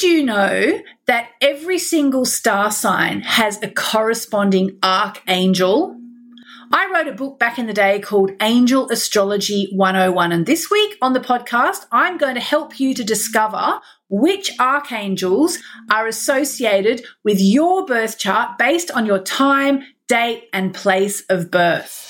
Did you know that every single star sign has a corresponding archangel? I wrote a book back in the day called Angel Astrology 101. And this week on the podcast, I'm going to help you to discover which archangels are associated with your birth chart based on your time, date, and place of birth.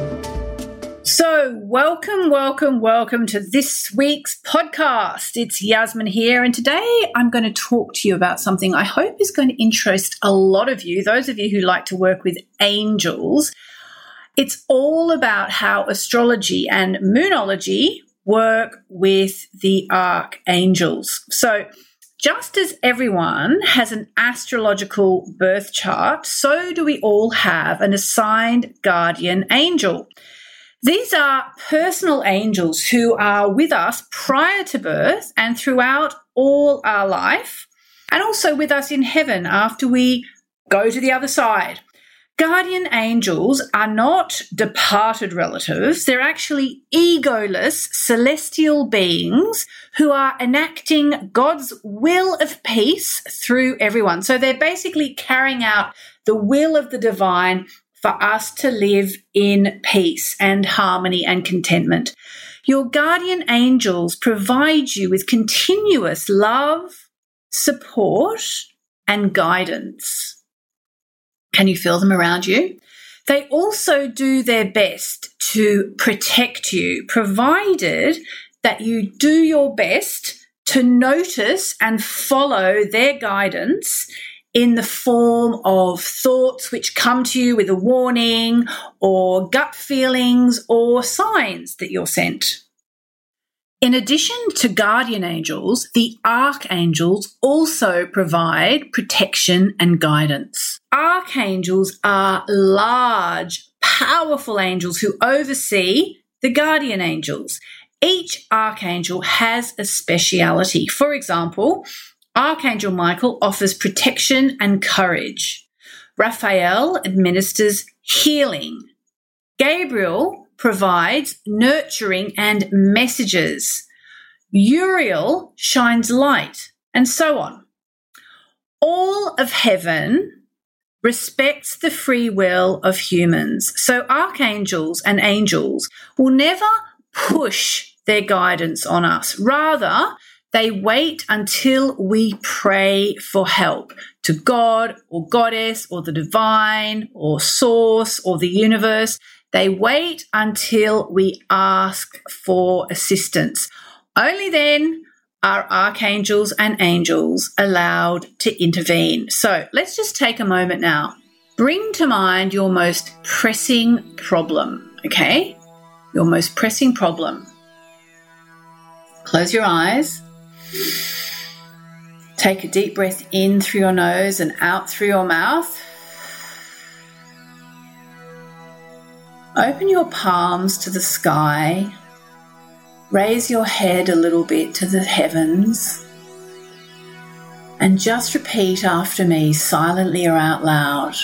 So, welcome, welcome, welcome to this week's podcast. It's Yasmin here, and today I'm going to talk to you about something I hope is going to interest a lot of you, those of you who like to work with angels. It's all about how astrology and moonology work with the archangels. So, just as everyone has an astrological birth chart, so do we all have an assigned guardian angel. These are personal angels who are with us prior to birth and throughout all our life, and also with us in heaven after we go to the other side. Guardian angels are not departed relatives. They're actually egoless celestial beings who are enacting God's will of peace through everyone. So they're basically carrying out the will of the divine for us to live in peace and harmony and contentment. Your guardian angels provide you with continuous love, support, and guidance. Can you feel them around you? They also do their best to protect you, provided that you do your best to notice and follow their guidance in the form of thoughts which come to you with a warning or gut feelings or signs that you're sent. In addition to guardian angels, the archangels also provide protection and guidance. Archangels are large, powerful angels who oversee the guardian angels. Each archangel has a speciality. For example, Archangel Michael offers protection and courage. Raphael administers healing. Gabriel provides nurturing and messages. Uriel shines light, and so on. All of heaven respects the free will of humans. So archangels and angels will never push their guidance on us. Rather, they wait until we pray for help to God or Goddess or the divine or source or the universe. They wait until we ask for assistance. Only then are archangels and angels allowed to intervene. So let's just take a moment now. Bring to mind your most pressing problem, okay? Your most pressing problem. Close your eyes Take a deep breath in through your nose and out through your mouth. Open your palms to the sky. Raise your head a little bit to the heavens. And just repeat after me silently or out loud.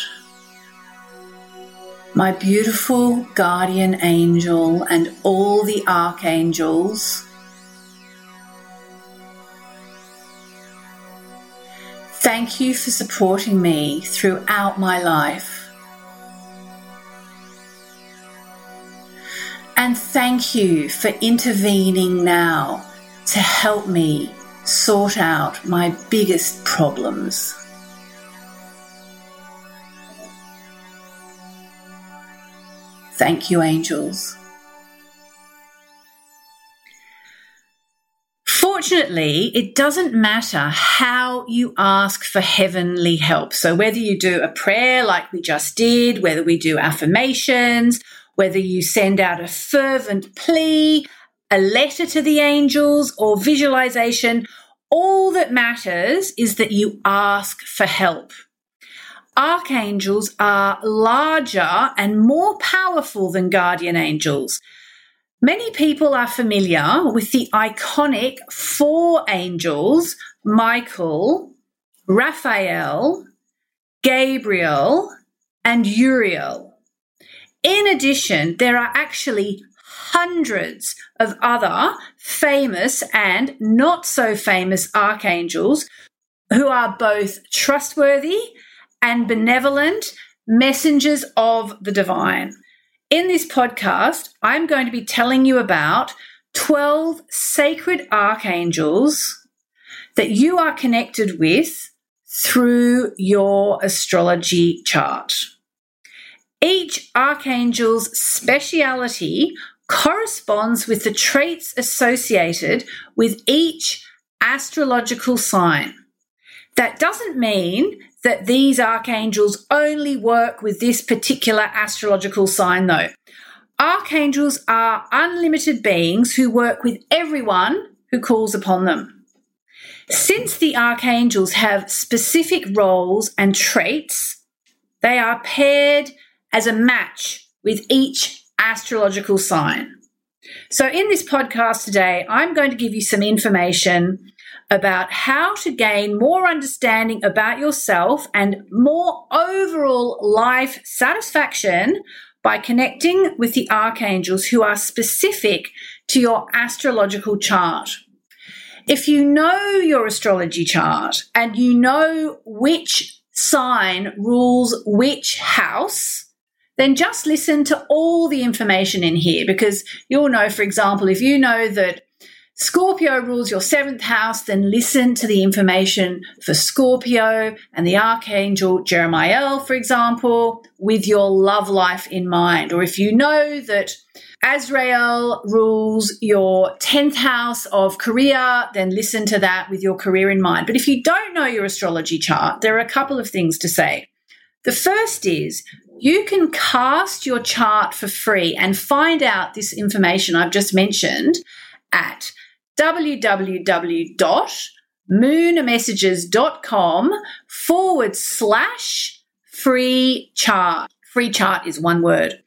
My beautiful guardian angel and all the archangels Thank you for supporting me throughout my life. And thank you for intervening now to help me sort out my biggest problems. Thank you, angels. Unfortunately, it doesn't matter how you ask for heavenly help. So, whether you do a prayer like we just did, whether we do affirmations, whether you send out a fervent plea, a letter to the angels, or visualization, All that matters is that you ask for help. Archangels are larger and more powerful than guardian angels. Many people are familiar with the iconic four angels Michael, Raphael, Gabriel, and Uriel. In addition, there are actually hundreds of other famous and not so famous archangels who are both trustworthy and benevolent messengers of the divine. In this podcast, I'm going to be telling you about 12 sacred archangels that you are connected with through your astrology chart. Each archangel's speciality corresponds with the traits associated with each astrological sign. That doesn't mean that these archangels only work with this particular astrological sign, though. Archangels are unlimited beings who work with everyone who calls upon them. Since the archangels have specific roles and traits, they are paired as a match with each astrological sign. So, in this podcast today, I'm going to give you some information about how to gain more understanding about yourself and more overall life satisfaction by connecting with the archangels who are specific to your astrological chart. If you know your astrology chart and you know which sign rules which house, then just listen to all the information in here because you'll know, for example, if you know that Scorpio rules your seventh house, then listen to the information for Scorpio and the Archangel Jeremiah, for example, with your love life in mind. Or if you know that Azrael rules your 10th house of career, then listen to that with your career in mind. But if you don't know your astrology chart, there are a couple of things to say. The first is you can cast your chart for free and find out this information I've just mentioned at www.moonmessages.com forward slash free chart. Free chart is one word.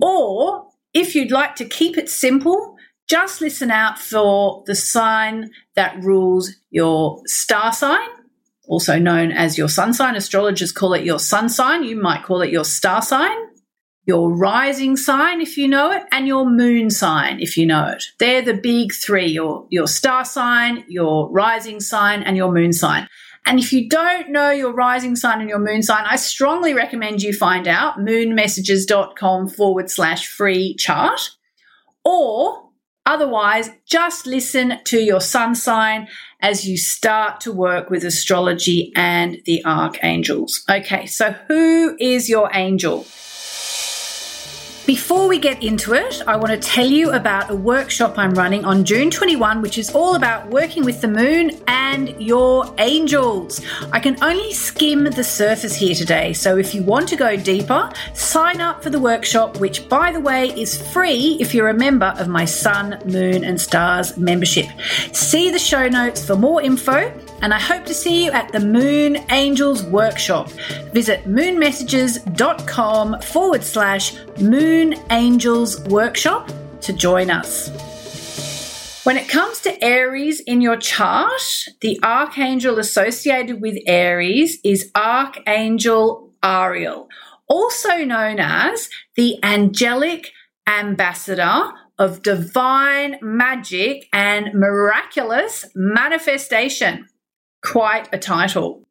Or if you'd like to keep it simple, just listen out for the sign that rules your star sign, also known as your sun sign. Astrologers call it your sun sign. You might call it your star sign your rising sign, if you know it, and your moon sign, if you know it. They're the big three your, your star sign, your rising sign, and your moon sign. And if you don't know your rising sign and your moon sign, I strongly recommend you find out moonmessages.com forward slash free chart. Or otherwise, just listen to your sun sign as you start to work with astrology and the archangels. Okay, so who is your angel? Before we get into it, I want to tell you about a workshop I'm running on June 21, which is all about working with the moon and your angels. I can only skim the surface here today, so if you want to go deeper, sign up for the workshop, which, by the way, is free if you're a member of my Sun, Moon, and Stars membership. See the show notes for more info and I hope to see you at the Moon Angels Workshop. Visit moonmessages.com forward slash Moon Angels Workshop to join us. When it comes to Aries in your chart, the archangel associated with Aries is Archangel Ariel, also known as the angelic ambassador of divine magic and miraculous manifestation. Quite a title.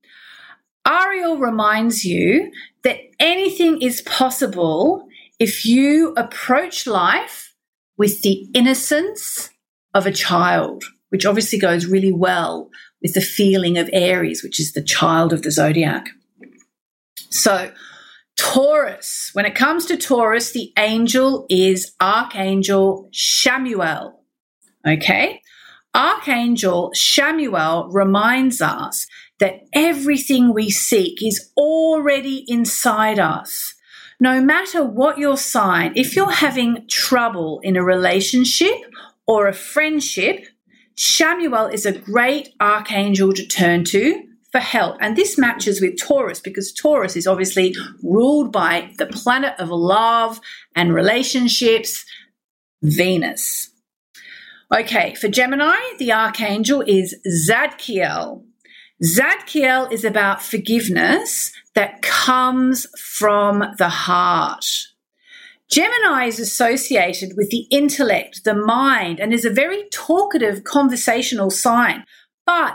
Ariel reminds you that anything is possible if you approach life with the innocence of a child, which obviously goes really well with the feeling of Aries, which is the child of the zodiac. So, Taurus, when it comes to Taurus, the angel is Archangel Chamuel. Okay? Archangel Chamuel reminds us that everything we seek is already inside us. No matter what your sign, if you're having trouble in a relationship or a friendship, Chamuel is a great archangel to turn to for help. And this matches with Taurus because Taurus is obviously ruled by the planet of love and relationships, Venus. Okay, for Gemini, the archangel is Zadkiel. Zadkiel is about forgiveness that comes from the heart. Gemini is associated with the intellect, the mind, and is a very talkative conversational sign. But,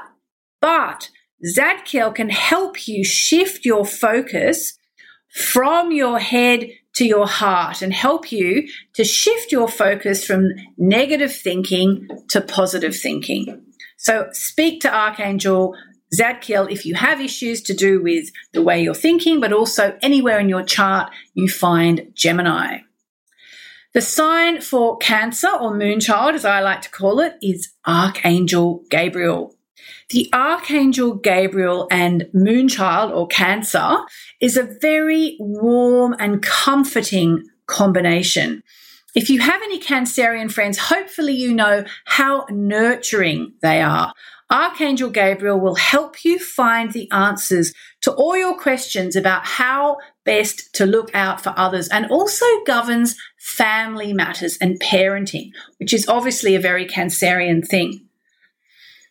but Zadkiel can help you shift your focus from your head to your heart and help you to shift your focus from negative thinking to positive thinking. So speak to Archangel Zadkiel if you have issues to do with the way you're thinking, but also anywhere in your chart you find Gemini. The sign for Cancer or Moonchild, as I like to call it, is Archangel Gabriel. The Archangel Gabriel and Moonchild or Cancer is a very warm and comforting combination. If you have any Cancerian friends, hopefully you know how nurturing they are. Archangel Gabriel will help you find the answers to all your questions about how best to look out for others and also governs family matters and parenting, which is obviously a very Cancerian thing.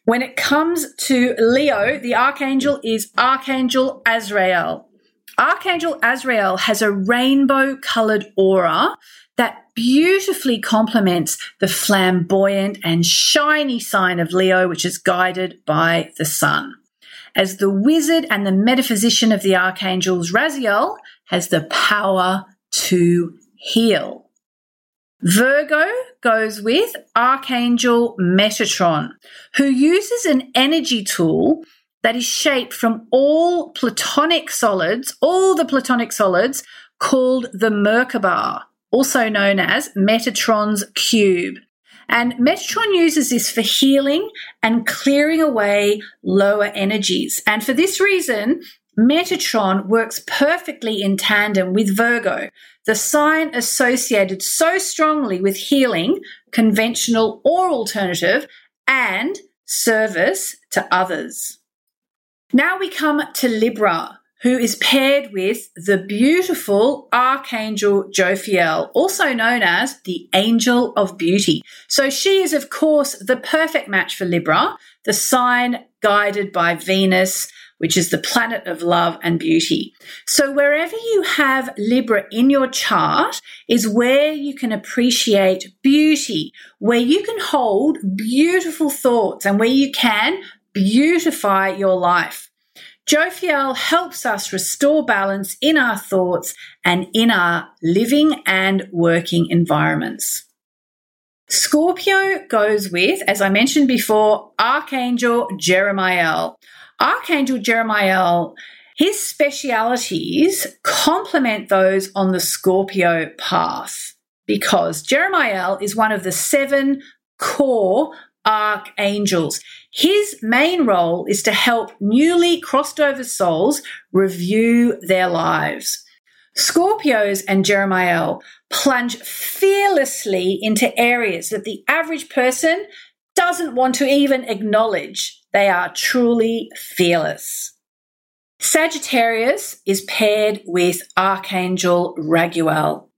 When it comes to Leo, the archangel is Archangel Raziel. Archangel Raziel has a rainbow colored aura that beautifully complements the flamboyant and shiny sign of Leo, which is guided by the sun. As the wizard and the metaphysician of the archangels, Raziel has the power to heal. Virgo goes with Archangel Metatron, who uses an energy tool that is shaped from all platonic solids, all the platonic solids called the Merkaba, also known as Metatron's cube. And Metatron uses this for healing and clearing away lower energies. And for this reason, Metatron works perfectly in tandem with Virgo, the sign associated so strongly with healing, conventional or alternative, and service to others. Now we come to Libra, who is paired with the beautiful Archangel Jophiel, also known as the Angel of Beauty. So she is, of course, the perfect match for Libra, the sign guided by Venus, which is the planet of love and beauty. So wherever you have Libra in your chart is where you can appreciate beauty, where you can hold beautiful thoughts and where you can beautify your life. Jophiel helps us restore balance in our thoughts and in our living and working environments. Scorpio goes with, as I mentioned before, Archangel Jeremiel. Archangel Jeremiel, his specialities complement those on the Scorpio path because Jeremiel is one of the seven core archangels. His main role is to help newly crossed over souls review their lives. Scorpios and Jeremiel plunge fearlessly into areas that the average person doesn't want to even acknowledge. They are truly fearless. Sagittarius is paired with Archangel Raguel.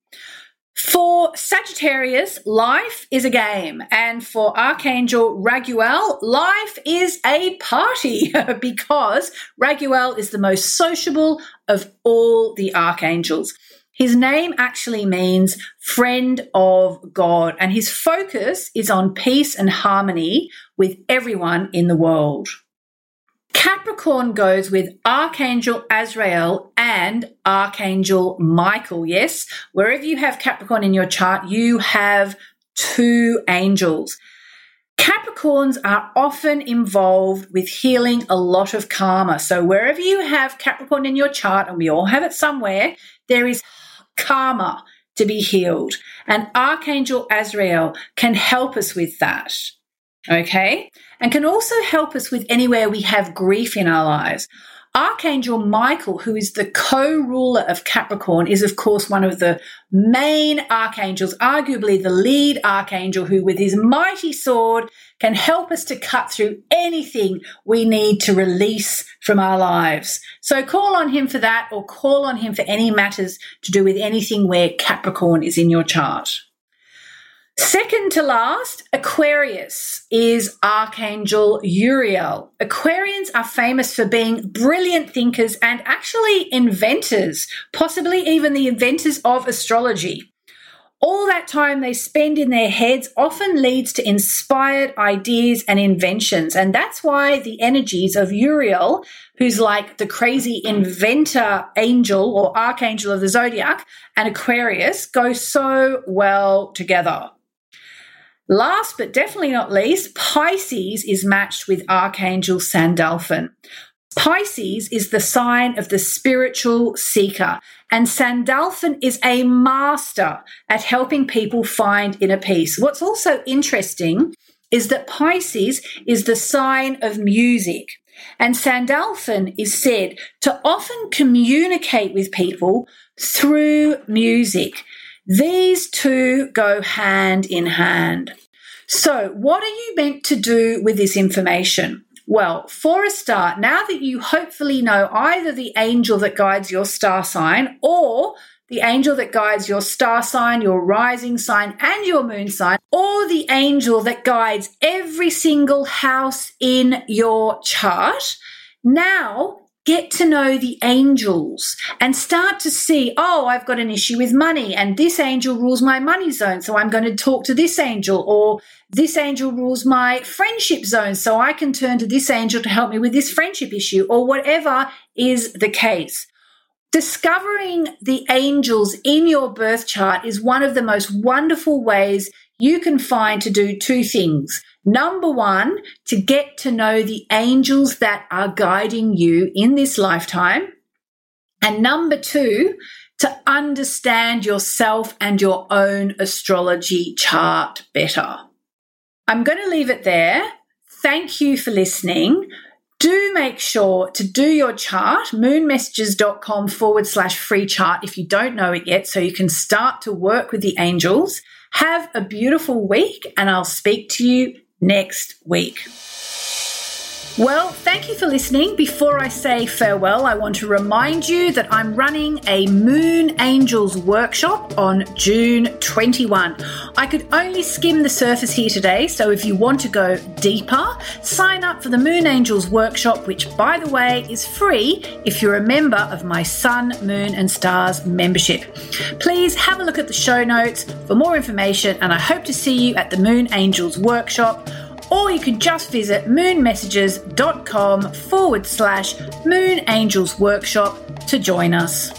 For Sagittarius, life is a game, and for Archangel Raguel, life is a party because Raguel is the most sociable of all the archangels. His name actually means friend of God, and his focus is on peace and harmony with everyone in the world. Capricorn goes with Archangel Azrael and Archangel Michael. Yes, wherever you have Capricorn in your chart, you have two angels. Capricorns are often involved with healing a lot of karma. So, wherever you have Capricorn in your chart, and we all have it somewhere, there is karma to be healed. And Archangel Azrael can help us with that. Okay? And can also help us with anywhere we have grief in our lives. Archangel Michael, who is the co ruler of Capricorn, is of course one of the main archangels, arguably the lead archangel, who with his mighty sword can help us to cut through anything we need to release from our lives. So call on him for that or call on him for any matters to do with anything where Capricorn is in your chart. Second to last, Aquarius is Archangel Uriel. Aquarians are famous for being brilliant thinkers and actually inventors, possibly even the inventors of astrology. All that time they spend in their heads often leads to inspired ideas and inventions. And that's why the energies of Uriel, who's like the crazy inventor angel or archangel of the zodiac, and Aquarius go so well together. Last but definitely not least, Pisces is matched with Archangel Sandalphon. Pisces is the sign of the spiritual seeker, and Sandalphon is a master at helping people find inner peace. What's also interesting is that Pisces is the sign of music, and Sandalphon is said to often communicate with people through music. These two go hand in hand. So, what are you meant to do with this information? Well, for a start, now that you hopefully know either the angel that guides your star sign or the angel that guides your star sign, your rising sign, and your moon sign, or the angel that guides every single house in your chart, now get to know the angels and start to see, oh, I've got an issue with money and this angel rules my money zone. So I'm going to talk to this angel or this angel rules my friendship zone. So I can turn to this angel to help me with this friendship issue or whatever is the case. Discovering the angels in your birth chart is one of the most wonderful ways you can find to do two things. Number one, to get to know the angels that are guiding you in this lifetime. And number two, to understand yourself and your own astrology chart better. I'm going to leave it there. Thank you for listening. Do make sure to do your chart, moonmessages.com forward slash free chart if you don't know it yet, so you can start to work with the angels. Have a beautiful week, and I'll speak to you next week. Well, thank you for listening. Before I say farewell, I want to remind you that I'm running a Moon Angels workshop on June 21. I could only skim the surface here today, so if you want to go deeper, sign up for the Moon Angels workshop, which, by the way, is free if you're a member of my Sun, Moon, and Stars membership. Please have a look at the show notes for more information, and I hope to see you at the Moon Angels workshop or you can just visit moonmessages.com forward slash moon angels workshop to join us.